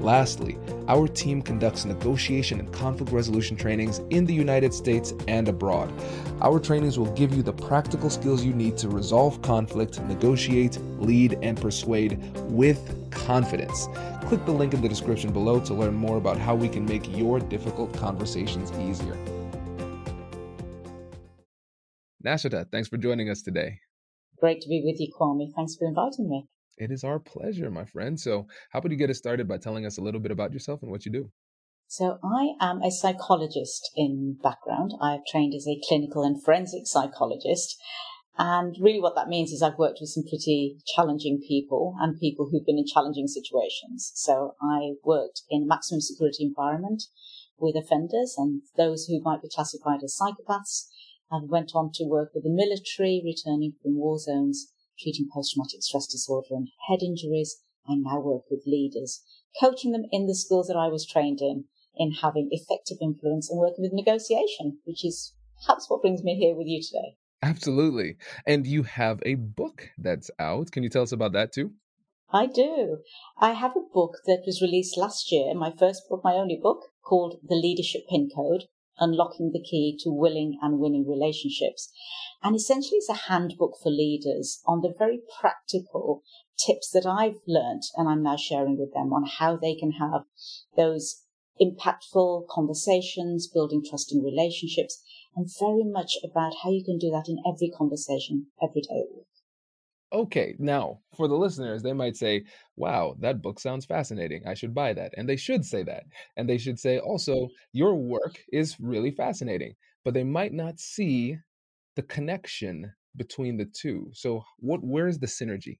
Lastly, our team conducts negotiation and conflict resolution trainings in the United States and abroad. Our trainings will give you the practical skills you need to resolve conflict, negotiate, lead, and persuade with confidence. Click the link in the description below to learn more about how we can make your difficult conversations easier. Nashita, thanks for joining us today. Great to be with you, Kwame. Thanks for inviting me. It is our pleasure, my friend. So, how about you get us started by telling us a little bit about yourself and what you do? So, I am a psychologist in background. I've trained as a clinical and forensic psychologist. And really, what that means is I've worked with some pretty challenging people and people who've been in challenging situations. So, I worked in a maximum security environment with offenders and those who might be classified as psychopaths. I went on to work with the military, returning from war zones treating post-traumatic stress disorder and head injuries. I now work with leaders, coaching them in the skills that I was trained in, in having effective influence and working with negotiation, which is perhaps what brings me here with you today. Absolutely. And you have a book that's out. Can you tell us about that too? I do. I have a book that was released last year, my first book, my only book, called The Leadership Pin Code Unlocking the Key to Willing and Winning Relationships. And essentially, it's a handbook for leaders on the very practical tips that I've learned and I'm now sharing with them on how they can have those impactful conversations, building trusting relationships, and very much about how you can do that in every conversation every day. Okay, now for the listeners, they might say, wow, that book sounds fascinating. I should buy that. And they should say that. And they should say also, mm-hmm. your work is really fascinating. But they might not see the connection between the two. So, what where is the synergy?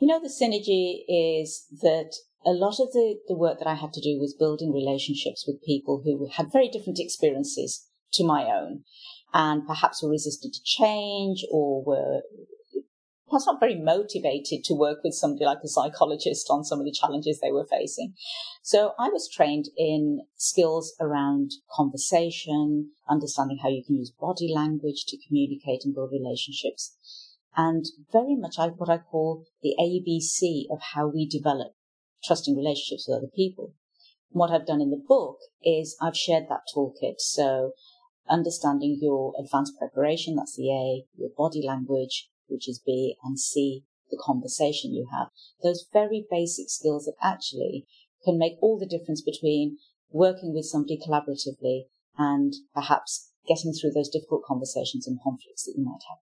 You know, the synergy is that a lot of the, the work that I had to do was building relationships with people who had very different experiences to my own and perhaps were resistant to change or were perhaps not very motivated to work with somebody like a psychologist on some of the challenges they were facing. So I was trained in skills around conversation, understanding how you can use body language to communicate and build relationships. And very much what I call the ABC of how we develop trusting relationships with other people. And what I've done in the book is I've shared that toolkit. So understanding your advanced preparation, that's the A, your body language, which is B, and C, the conversation you have. Those very basic skills that actually can make all the difference between working with somebody collaboratively and perhaps getting through those difficult conversations and conflicts that you might have.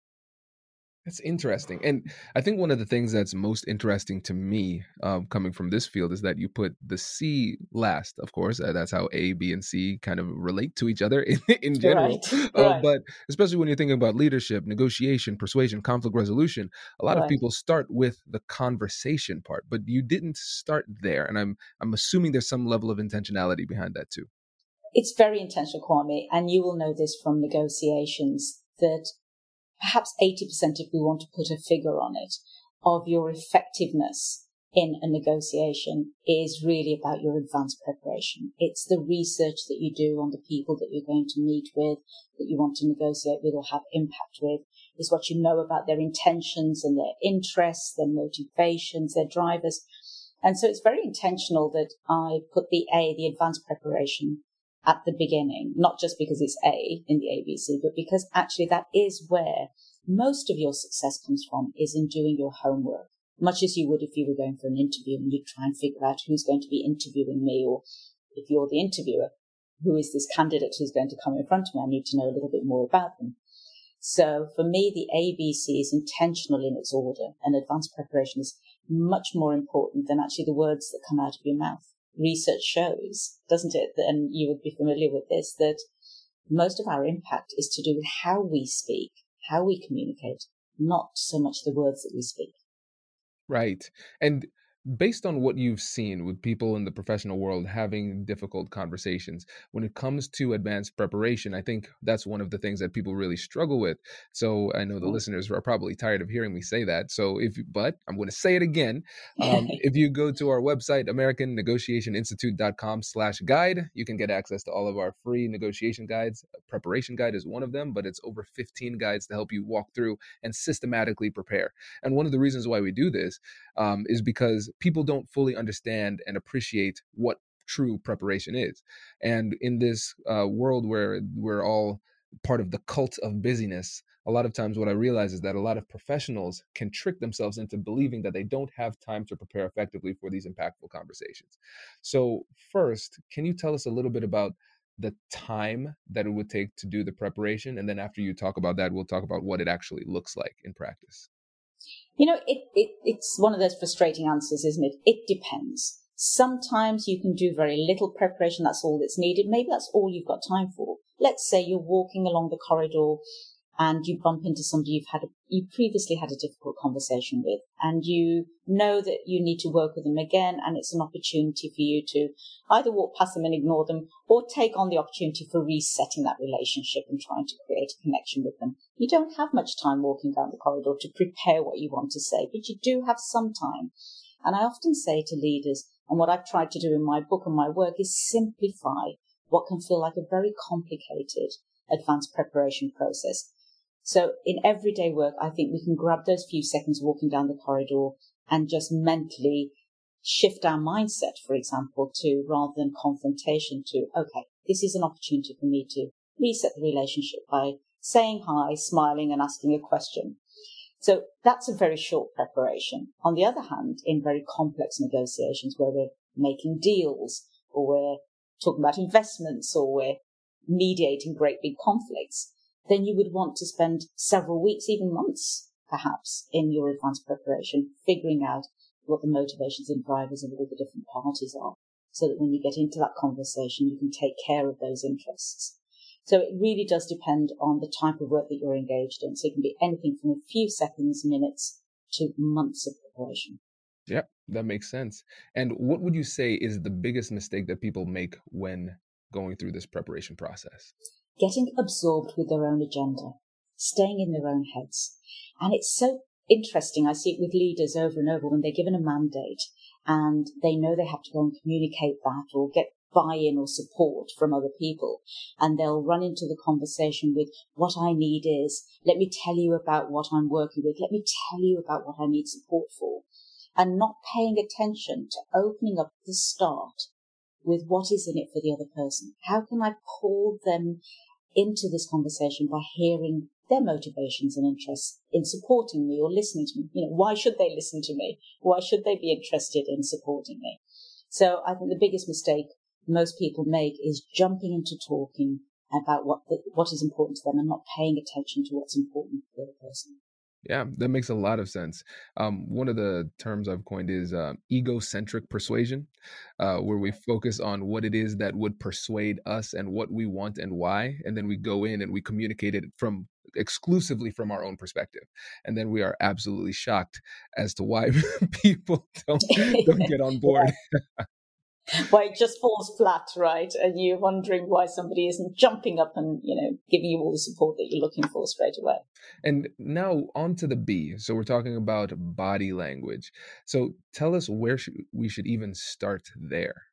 That's interesting. And I think one of the things that's most interesting to me um, coming from this field is that you put the C last, of course. Uh, that's how A, B, and C kind of relate to each other in, in general. Right. Uh, right. But especially when you're thinking about leadership, negotiation, persuasion, conflict resolution, a lot right. of people start with the conversation part, but you didn't start there. And I'm, I'm assuming there's some level of intentionality behind that too. It's very intentional, Kwame. And you will know this from negotiations that perhaps 80% if we want to put a figure on it, of your effectiveness in a negotiation is really about your advanced preparation. It's the research that you do on the people that you're going to meet with, that you want to negotiate with or have impact with, is what you know about their intentions and their interests, their motivations, their drivers. And so it's very intentional that I put the A, the advanced preparation, at the beginning, not just because it's A in the ABC, but because actually that is where most of your success comes from is in doing your homework, much as you would if you were going for an interview and you try and figure out who's going to be interviewing me, or if you're the interviewer, who is this candidate who's going to come in front of me? I need to know a little bit more about them. So for me, the ABC is intentional in its order and advanced preparation is much more important than actually the words that come out of your mouth. Research shows, doesn't it? And you would be familiar with this, that most of our impact is to do with how we speak, how we communicate, not so much the words that we speak. Right. And based on what you've seen with people in the professional world having difficult conversations when it comes to advanced preparation i think that's one of the things that people really struggle with. So i know the listeners are probably tired of hearing me say that. So if but i'm going to say it again um, if you go to our website americannegotiationinstitute.com slash guide you can get access to all of our free negotiation guides. Preparation guide is one of them but it's over 15 guides to help you walk through and systematically prepare. And one of the reasons why we do this um, is because people don't fully understand and appreciate what true preparation is. And in this uh, world where we're all part of the cult of busyness, a lot of times what I realize is that a lot of professionals can trick themselves into believing that they don't have time to prepare effectively for these impactful conversations. So, first, can you tell us a little bit about the time that it would take to do the preparation? And then after you talk about that, we'll talk about what it actually looks like in practice. You know, it, it, it's one of those frustrating answers, isn't it? It depends. Sometimes you can do very little preparation. That's all that's needed. Maybe that's all you've got time for. Let's say you're walking along the corridor and you bump into somebody you've had a, you previously had a difficult conversation with and you know that you need to work with them again and it's an opportunity for you to either walk past them and ignore them or take on the opportunity for resetting that relationship and trying to create a connection with them. You don't have much time walking down the corridor to prepare what you want to say, but you do have some time. And I often say to leaders, and what I've tried to do in my book and my work is simplify what can feel like a very complicated advanced preparation process so in everyday work, I think we can grab those few seconds walking down the corridor and just mentally shift our mindset, for example, to rather than confrontation to, okay, this is an opportunity for me to reset the relationship by saying hi, smiling and asking a question. So that's a very short preparation. On the other hand, in very complex negotiations where we're making deals or we're talking about investments or we're mediating great big conflicts, then you would want to spend several weeks, even months, perhaps, in your advanced preparation, figuring out what the motivations and drivers of all the different parties are, so that when you get into that conversation, you can take care of those interests. So it really does depend on the type of work that you're engaged in. So it can be anything from a few seconds, minutes to months of preparation. Yep, that makes sense. And what would you say is the biggest mistake that people make when going through this preparation process? Getting absorbed with their own agenda, staying in their own heads. And it's so interesting. I see it with leaders over and over when they're given a mandate and they know they have to go and communicate that or get buy-in or support from other people. And they'll run into the conversation with what I need is, let me tell you about what I'm working with. Let me tell you about what I need support for and not paying attention to opening up the start with what is in it for the other person. How can I pull them into this conversation by hearing their motivations and interests in supporting me or listening to me? You know, why should they listen to me? Why should they be interested in supporting me? So I think the biggest mistake most people make is jumping into talking about what the, what is important to them and not paying attention to what's important for the person. Yeah, that makes a lot of sense. Um, one of the terms I've coined is uh, egocentric persuasion, uh, where we focus on what it is that would persuade us and what we want and why, and then we go in and we communicate it from exclusively from our own perspective, and then we are absolutely shocked as to why people don't don't get on board. why it just falls flat, right? And you're wondering why somebody isn't jumping up and, you know, giving you all the support that you're looking for straight away. And now on to the B. So we're talking about body language. So tell us where we should even start there.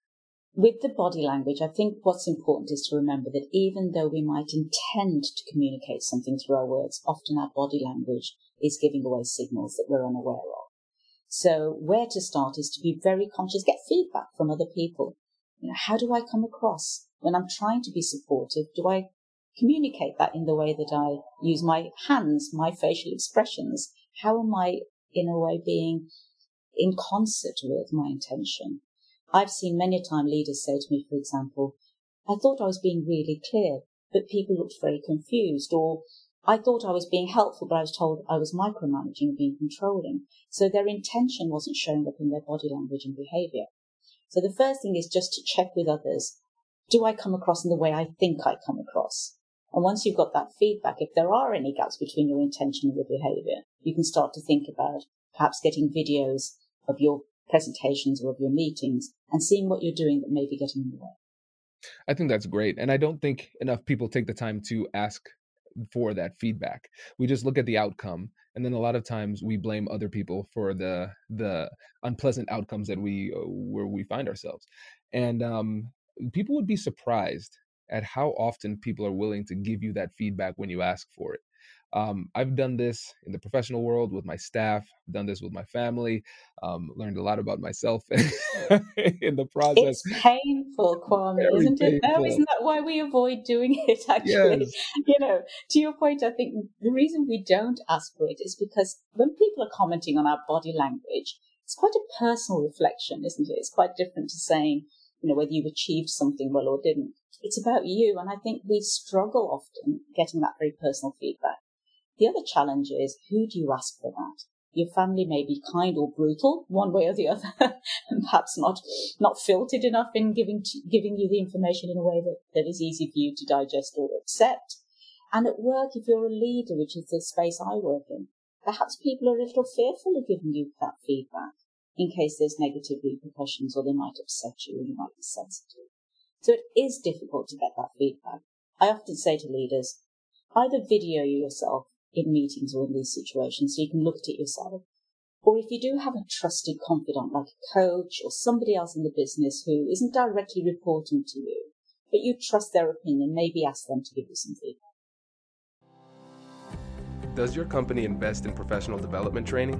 With the body language, I think what's important is to remember that even though we might intend to communicate something through our words, often our body language is giving away signals that we're unaware of. So where to start is to be very conscious, get feedback from other people. You know, how do I come across when I'm trying to be supportive? Do I communicate that in the way that I use my hands, my facial expressions? How am I, in a way, being in concert with my intention? I've seen many a time leaders say to me, for example, I thought I was being really clear, but people looked very confused, or I thought I was being helpful, but I was told I was micromanaging, being controlling. So their intention wasn't showing up in their body language and behavior. So the first thing is just to check with others. Do I come across in the way I think I come across? And once you've got that feedback, if there are any gaps between your intention and your behavior, you can start to think about perhaps getting videos of your presentations or of your meetings and seeing what you're doing that may be getting in the way. I think that's great. And I don't think enough people take the time to ask for that feedback. We just look at the outcome and then a lot of times we blame other people for the the unpleasant outcomes that we uh, where we find ourselves. And um people would be surprised at how often people are willing to give you that feedback when you ask for it. Um, I've done this in the professional world with my staff, I've done this with my family, um, learned a lot about myself in the process. It's painful, Kwame, Very isn't it? No, isn't that why we avoid doing it, actually? Yes. You know, to your point, I think the reason we don't ask for it is because when people are commenting on our body language, it's quite a personal reflection, isn't it? It's quite different to saying, you know, whether you've achieved something well or didn't. It's about you. And I think we struggle often getting that very personal feedback. The other challenge is who do you ask for that? Your family may be kind or brutal, one way or the other, and perhaps not not filtered enough in giving giving you the information in a way that, that is easy for you to digest or accept. And at work, if you're a leader, which is the space I work in, perhaps people are a little fearful of giving you that feedback in case there's negative repercussions or they might upset you or you might be sensitive. So it is difficult to get that feedback. I often say to leaders, either video yourself in meetings or in these situations so you can look at it yourself. Or if you do have a trusted confidant like a coach or somebody else in the business who isn't directly reporting to you, but you trust their opinion, maybe ask them to give you some feedback. Does your company invest in professional development training?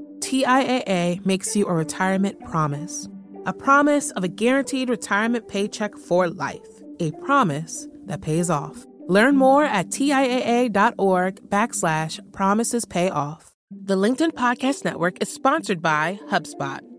TIAA makes you a retirement promise a promise of a guaranteed retirement paycheck for life, a promise that pays off. Learn more at TIAA.org backslash promises pay off. The LinkedIn Podcast Network is sponsored by HubSpot.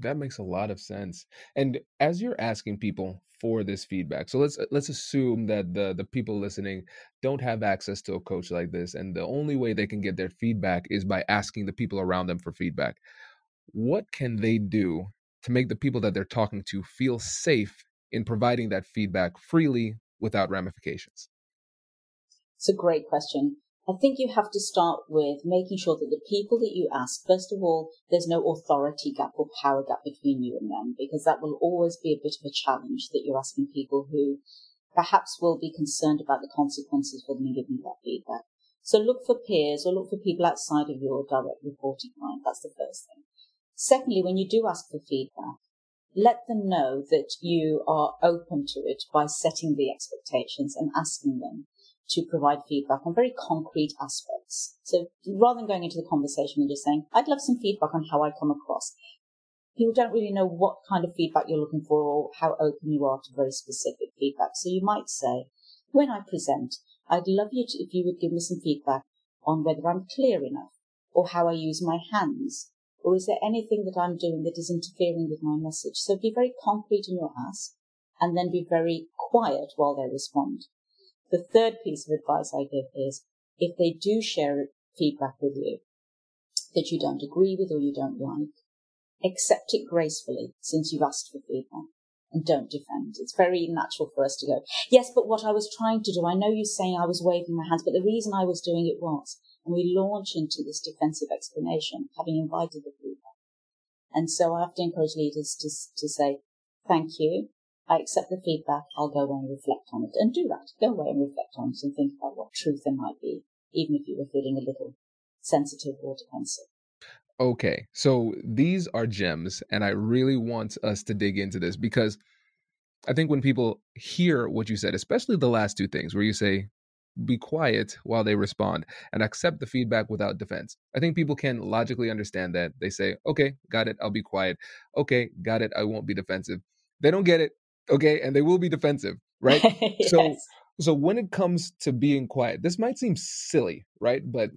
That makes a lot of sense. And as you're asking people for this feedback, so let's uh, let's assume that the the people listening don't have access to a coach like this, and the only way they can get their feedback is by asking the people around them for feedback what can they do to make the people that they're talking to feel safe in providing that feedback freely without ramifications? It's a great question. I think you have to start with making sure that the people that you ask, first of all, there's no authority gap or power gap between you and them, because that will always be a bit of a challenge that you're asking people who perhaps will be concerned about the consequences for them in giving that feedback. So look for peers or look for people outside of your direct reporting line. That's the first thing. Secondly, when you do ask for feedback, let them know that you are open to it by setting the expectations and asking them to provide feedback on very concrete aspects. So rather than going into the conversation and just saying, I'd love some feedback on how I come across, people don't really know what kind of feedback you're looking for or how open you are to very specific feedback. So you might say, when I present, I'd love you to, if you would give me some feedback on whether I'm clear enough or how I use my hands or is there anything that I'm doing that is interfering with my message? So be very concrete in your ask and then be very quiet while they respond. The third piece of advice I give is if they do share feedback with you that you don't agree with or you don't like, accept it gracefully since you've asked for feedback and don't defend. It's very natural for us to go, yes, but what I was trying to do, I know you're saying I was waving my hands, but the reason I was doing it was, and we launch into this defensive explanation, having invited the feedback. And so I have to encourage leaders to, to say, thank you. I accept the feedback. I'll go away and reflect on it and do that. Go away and reflect on it and think about what truth there might be, even if you were feeling a little sensitive or defensive. Okay, so these are gems, and I really want us to dig into this because I think when people hear what you said, especially the last two things where you say, be quiet while they respond and accept the feedback without defense. I think people can logically understand that. They say, okay, got it, I'll be quiet. Okay, got it, I won't be defensive. They don't get it, okay, and they will be defensive, right? yes. So so when it comes to being quiet, this might seem silly, right? But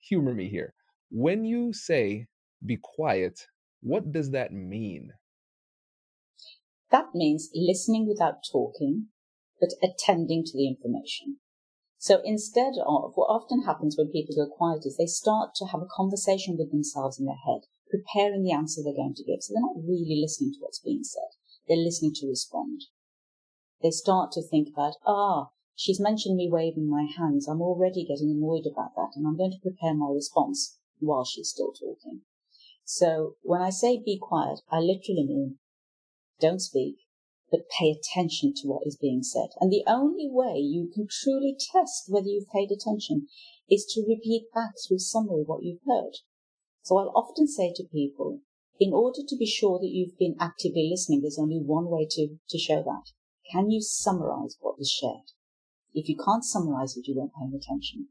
humor me here. When you say be quiet, what does that mean? That means listening without talking, but attending to the information. So instead of what often happens when people go quiet is they start to have a conversation with themselves in their head, preparing the answer they're going to give. So they're not really listening to what's being said. They're listening to respond. They start to think about, ah, she's mentioned me waving my hands. I'm already getting annoyed about that and I'm going to prepare my response while she's still talking. So when I say be quiet, I literally mean don't speak, but pay attention to what is being said. And the only way you can truly test whether you've paid attention is to repeat back through summary what you've heard. So I'll often say to people, in order to be sure that you've been actively listening, there's only one way to, to show that. Can you summarize what was shared? If you can't summarize it, you weren't paying attention.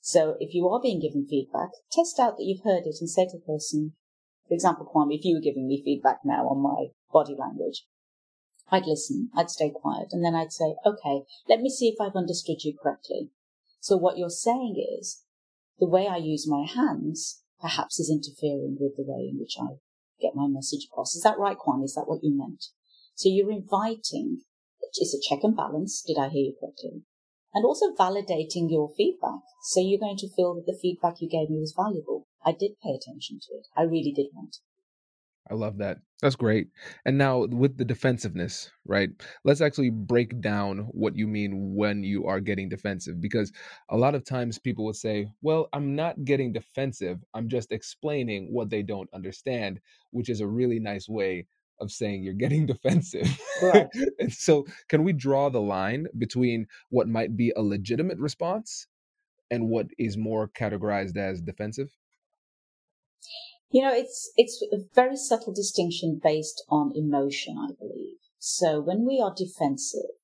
So if you are being given feedback, test out that you've heard it and say to the person, for example, Kwame, if you were giving me feedback now on my body language, I'd listen, I'd stay quiet, and then I'd say, okay, let me see if I've understood you correctly. So what you're saying is, the way I use my hands perhaps is interfering with the way in which I get my message across. Is that right, Kwame? Is that what you meant? So you're inviting, it's a check and balance. Did I hear you correctly? and also validating your feedback. So you're going to feel that the feedback you gave me was valuable. I did pay attention to it. I really did want. I love that. That's great. And now with the defensiveness, right? Let's actually break down what you mean when you are getting defensive because a lot of times people would say, "Well, I'm not getting defensive. I'm just explaining what they don't understand," which is a really nice way of saying you're getting defensive. Right. and so, can we draw the line between what might be a legitimate response and what is more categorized as defensive? You know, it's it's a very subtle distinction based on emotion, I believe. So when we are defensive,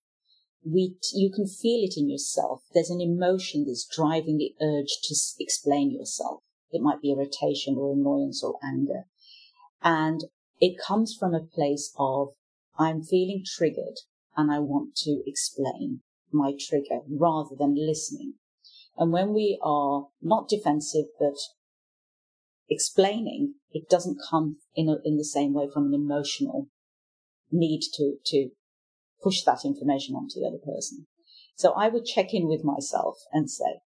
we you can feel it in yourself. There's an emotion that's driving the urge to explain yourself. It might be irritation or annoyance or anger. And it comes from a place of, I'm feeling triggered and I want to explain my trigger rather than listening. And when we are not defensive, but explaining, it doesn't come in, a, in the same way from an emotional need to, to push that information onto the other person. So I would check in with myself and say,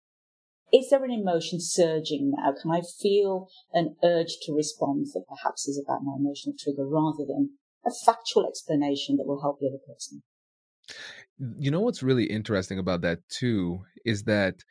is there an emotion surging now? Can I feel an urge to respond that perhaps is about my emotional trigger rather than a factual explanation that will help the other person? You know what's really interesting about that too is that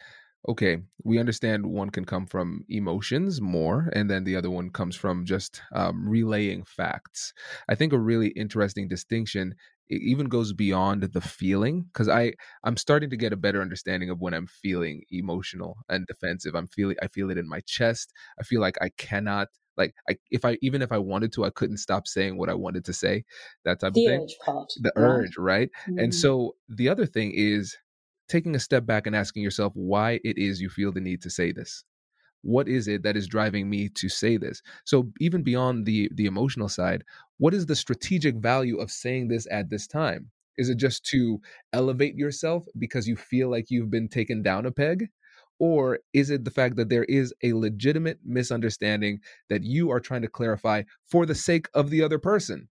okay, we understand one can come from emotions more, and then the other one comes from just um, relaying facts. I think a really interesting distinction it even goes beyond the feeling because i i'm starting to get a better understanding of when i'm feeling emotional and defensive. I'm feeling i feel it in my chest. I feel like i cannot like I, if i even if i wanted to i couldn't stop saying what i wanted to say that type the of thing. Urge part. The urge right? Mm-hmm. and so the other thing is taking a step back and asking yourself why it is you feel the need to say this. What is it that is driving me to say this? So even beyond the the emotional side what is the strategic value of saying this at this time? Is it just to elevate yourself because you feel like you've been taken down a peg? Or is it the fact that there is a legitimate misunderstanding that you are trying to clarify for the sake of the other person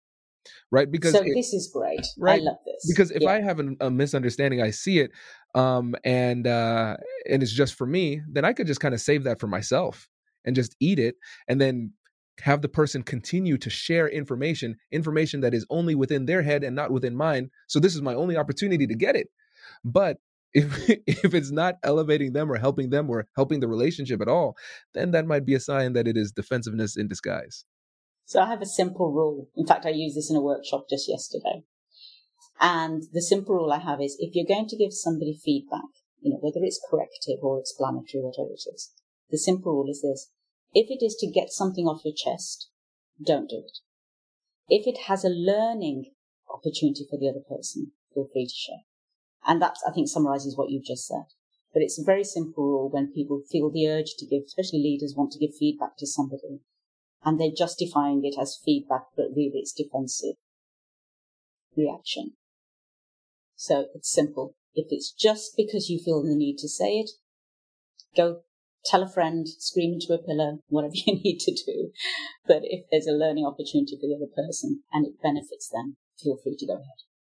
right? Because so it, this is great. Right i love this. because if yeah. i have an, a misunderstanding i see it um and uh and it's just for me then i could just kind of save that for myself and just eat it and then have the person continue to share information information that is only within their head and not within mine. So this is my only opportunity to get it. But if if it's not elevating them or helping them or helping the relationship at all then that might be a sign that it is defensiveness in disguise so I have a simple rule. In fact, I used this in a workshop just yesterday. And the simple rule I have is if you're going to give somebody feedback, you know, whether it's corrective or explanatory, whatever it is, the simple rule is this. If it is to get something off your chest, don't do it. If it has a learning opportunity for the other person, feel free to share. And that, I think, summarizes what you've just said. But it's a very simple rule when people feel the urge to give, especially leaders want to give feedback to somebody and they're justifying it as feedback, but really it's defensive reaction. So it's simple. If it's just because you feel the need to say it, go tell a friend, scream into a pillow, whatever you need to do. But if there's a learning opportunity for the other person and it benefits them, feel free to go ahead.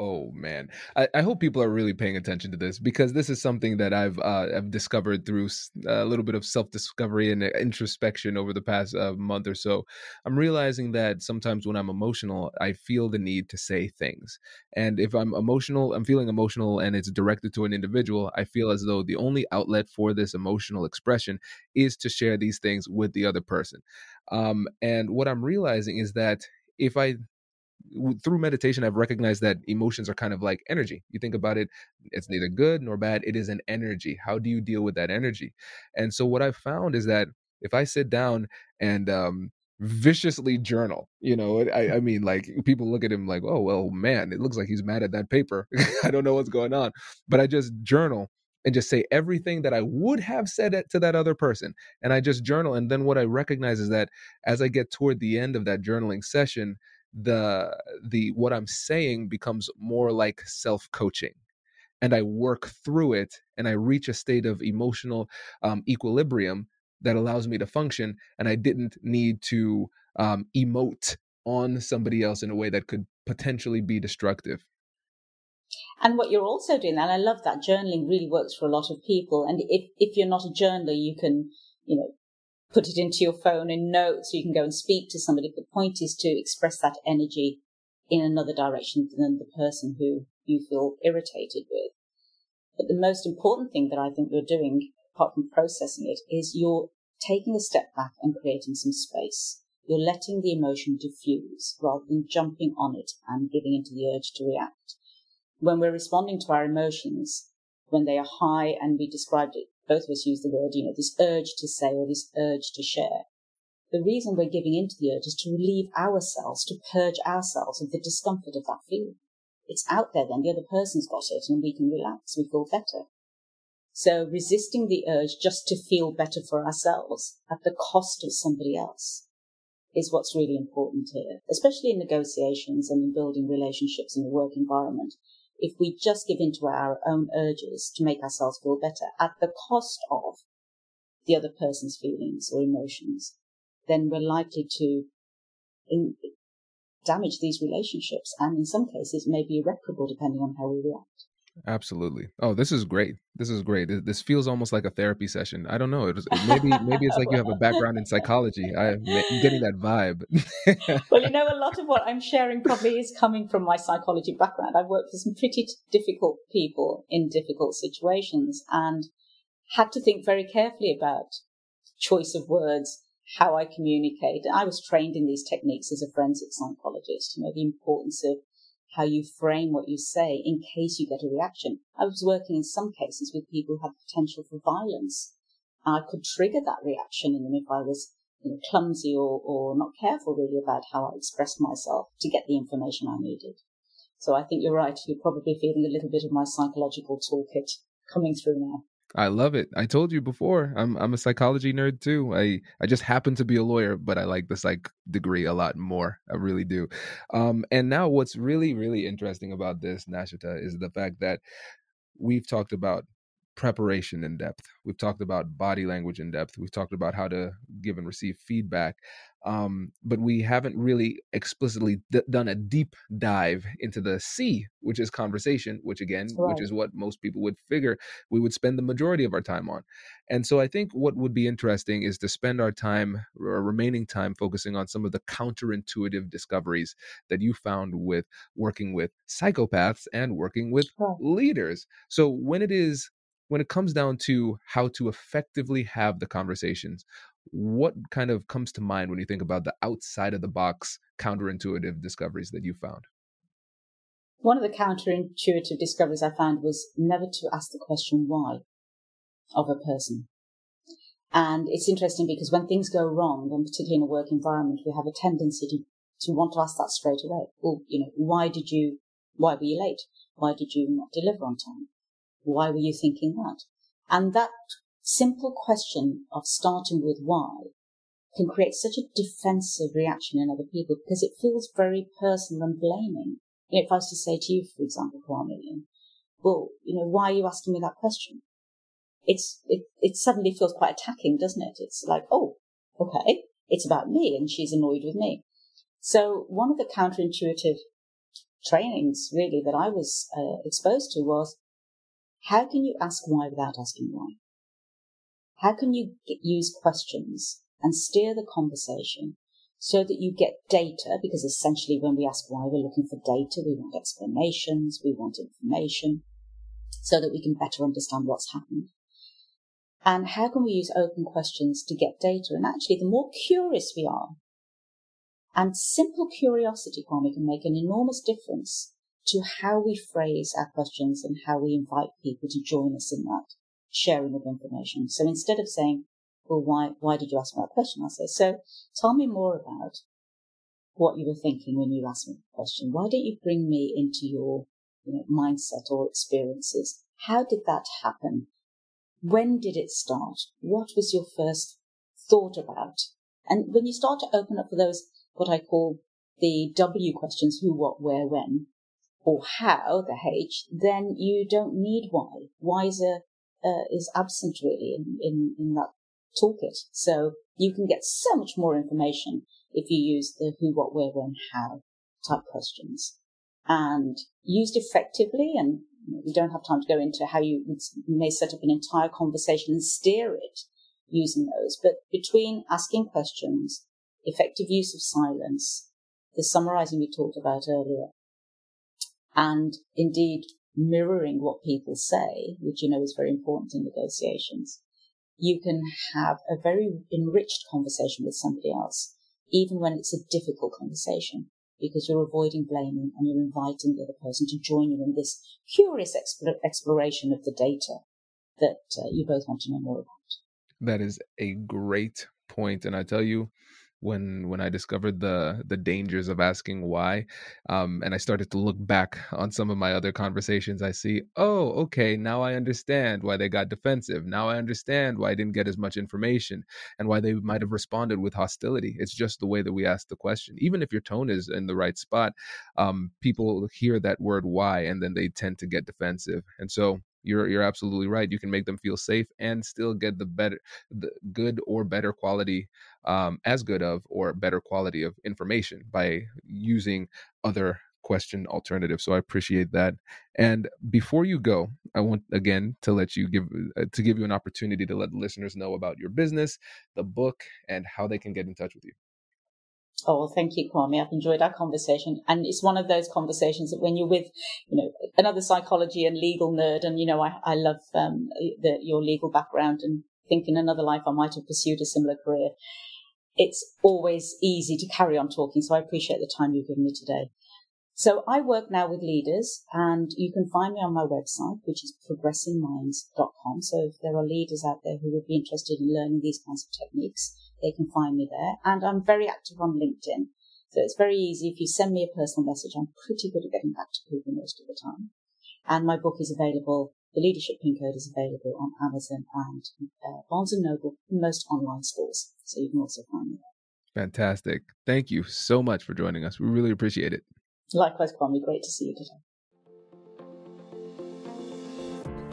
Oh man, I, I, hope people are really paying attention to this because this is something that I've uh, I've discovered through a little bit of self discovery and uh, introspection over the past uh, month or so. I'm realizing that sometimes when I'm emotional, I feel the need to say things, and if I'm emotional, I'm feeling emotional, and it's directed to an individual, I feel as though the only outlet for this emotional expression is to share these things with the other person. Um, and what I'm realizing is that if I through meditation i've recognized that emotions are kind of like energy you think about it it's neither good nor bad it is an energy how do you deal with that energy and so what i've found is that if i sit down and um viciously journal you know I, I mean like people look at him like oh well man it looks like he's mad at that paper i don't know what's going on but i just journal and just say everything that I would have said to that other person. And I just journal. And then what I recognize is that as I get toward the end of that journaling session, the the what i'm saying becomes more like self-coaching and i work through it and i reach a state of emotional um, equilibrium that allows me to function and i didn't need to um, emote on somebody else in a way that could potentially be destructive. And what you're also doing and i love that journaling really works for a lot of people and if if you're not a journaler you can you know put it into your phone in notes so you can go and speak to somebody. The point is to express that energy in another direction than the person who you feel irritated with. But the most important thing that I think you're doing, apart from processing it, is you're taking a step back and creating some space. You're letting the emotion diffuse rather than jumping on it and giving into the urge to react. When we're responding to our emotions, when they are high, and we described it both of us use the word, you know, this urge to say or this urge to share. The reason we're giving into the urge is to relieve ourselves, to purge ourselves of the discomfort of that feeling. It's out there then, the other person's got it, and we can relax, we feel better. So resisting the urge just to feel better for ourselves at the cost of somebody else is what's really important here, especially in negotiations and in building relationships in the work environment if we just give in to our own urges to make ourselves feel better at the cost of the other person's feelings or emotions, then we're likely to in, damage these relationships. And in some cases, may be irreparable depending on how we react. Absolutely. Oh, this is great. This is great. This feels almost like a therapy session. I don't know. It was, maybe maybe it's like you have a background in psychology. I'm getting that vibe. well, you know, a lot of what I'm sharing probably is coming from my psychology background. I've worked with some pretty difficult people in difficult situations and had to think very carefully about choice of words, how I communicate. I was trained in these techniques as a forensic psychologist, you know, the importance of how you frame what you say in case you get a reaction. I was working in some cases with people who had potential for violence. I could trigger that reaction in them if I was you know, clumsy or, or not careful really about how I expressed myself to get the information I needed. So I think you're right. You're probably feeling a little bit of my psychological toolkit coming through now. I love it. I told you before. I'm I'm a psychology nerd too. I I just happen to be a lawyer, but I like the psych degree a lot more. I really do. Um, and now, what's really really interesting about this, Nashita, is the fact that we've talked about preparation in depth. We've talked about body language in depth. We've talked about how to give and receive feedback. Um, but we haven't really explicitly d- done a deep dive into the C, which is conversation, which again, right. which is what most people would figure we would spend the majority of our time on. And so I think what would be interesting is to spend our time, or remaining time, focusing on some of the counterintuitive discoveries that you found with working with psychopaths and working with right. leaders. So when it is when it comes down to how to effectively have the conversations, what kind of comes to mind when you think about the outside of the box counterintuitive discoveries that you found? One of the counterintuitive discoveries I found was never to ask the question why of a person. And it's interesting because when things go wrong, and particularly in a work environment, we have a tendency to, to want to ask that straight away. Well, you know, why did you, why were you late? Why did you not deliver on time? Why were you thinking that? And that simple question of starting with why can create such a defensive reaction in other people because it feels very personal and blaming. You know, if I was to say to you, for example, Kwame, well, you know, why are you asking me that question? It's, it, it suddenly feels quite attacking, doesn't it? It's like, oh, okay, it's about me and she's annoyed with me. So one of the counterintuitive trainings really that I was uh, exposed to was how can you ask why without asking why? How can you get, use questions and steer the conversation so that you get data? Because essentially, when we ask why, we're looking for data. We want explanations. We want information so that we can better understand what's happened. And how can we use open questions to get data? And actually, the more curious we are, and simple curiosity, Kwame, can make an enormous difference to how we phrase our questions and how we invite people to join us in that sharing of information. So instead of saying, well, why, why did you ask me that question? I'll say, so tell me more about what you were thinking when you asked me the question. Why don't you bring me into your you know, mindset or experiences? How did that happen? When did it start? What was your first thought about? And when you start to open up for those, what I call the W questions, who, what, where, when, or how, the H, then you don't need why. Why is a uh, is absent really in, in, in that toolkit. So you can get so much more information if you use the who, what, where, when, how type questions and used effectively. And we don't have time to go into how you may set up an entire conversation and steer it using those. But between asking questions, effective use of silence, the summarizing we talked about earlier, and indeed mirroring what people say, which you know is very important in negotiations, you can have a very enriched conversation with somebody else, even when it's a difficult conversation, because you're avoiding blaming and you're inviting the other person to join you in this curious exploration of the data that uh, you both want to know more about. That is a great point, and I tell you, when when I discovered the the dangers of asking why, um, and I started to look back on some of my other conversations, I see, oh, okay, now I understand why they got defensive. Now I understand why I didn't get as much information and why they might have responded with hostility. It's just the way that we ask the question. Even if your tone is in the right spot, um, people hear that word why and then they tend to get defensive. And so you're you're absolutely right. You can make them feel safe and still get the better, the good or better quality, um, as good of or better quality of information by using other question alternatives. So I appreciate that. And before you go, I want again to let you give uh, to give you an opportunity to let listeners know about your business, the book, and how they can get in touch with you. Oh, thank you, Kwame. I've enjoyed our conversation. And it's one of those conversations that when you're with, you know, another psychology and legal nerd, and, you know, I, I love um, the, your legal background and think in another life I might have pursued a similar career. It's always easy to carry on talking. So I appreciate the time you've given me today. So I work now with leaders and you can find me on my website, which is progressingminds.com. So if there are leaders out there who would be interested in learning these kinds of techniques, they can find me there. And I'm very active on LinkedIn. So it's very easy. If you send me a personal message, I'm pretty good at getting back to people most of the time. And my book is available. The Leadership Pin Code is available on Amazon and uh, Barnes and Noble, and most online stores. So you can also find me there. Fantastic. Thank you so much for joining us. We really appreciate it. Likewise, Kwame. Great to see you today.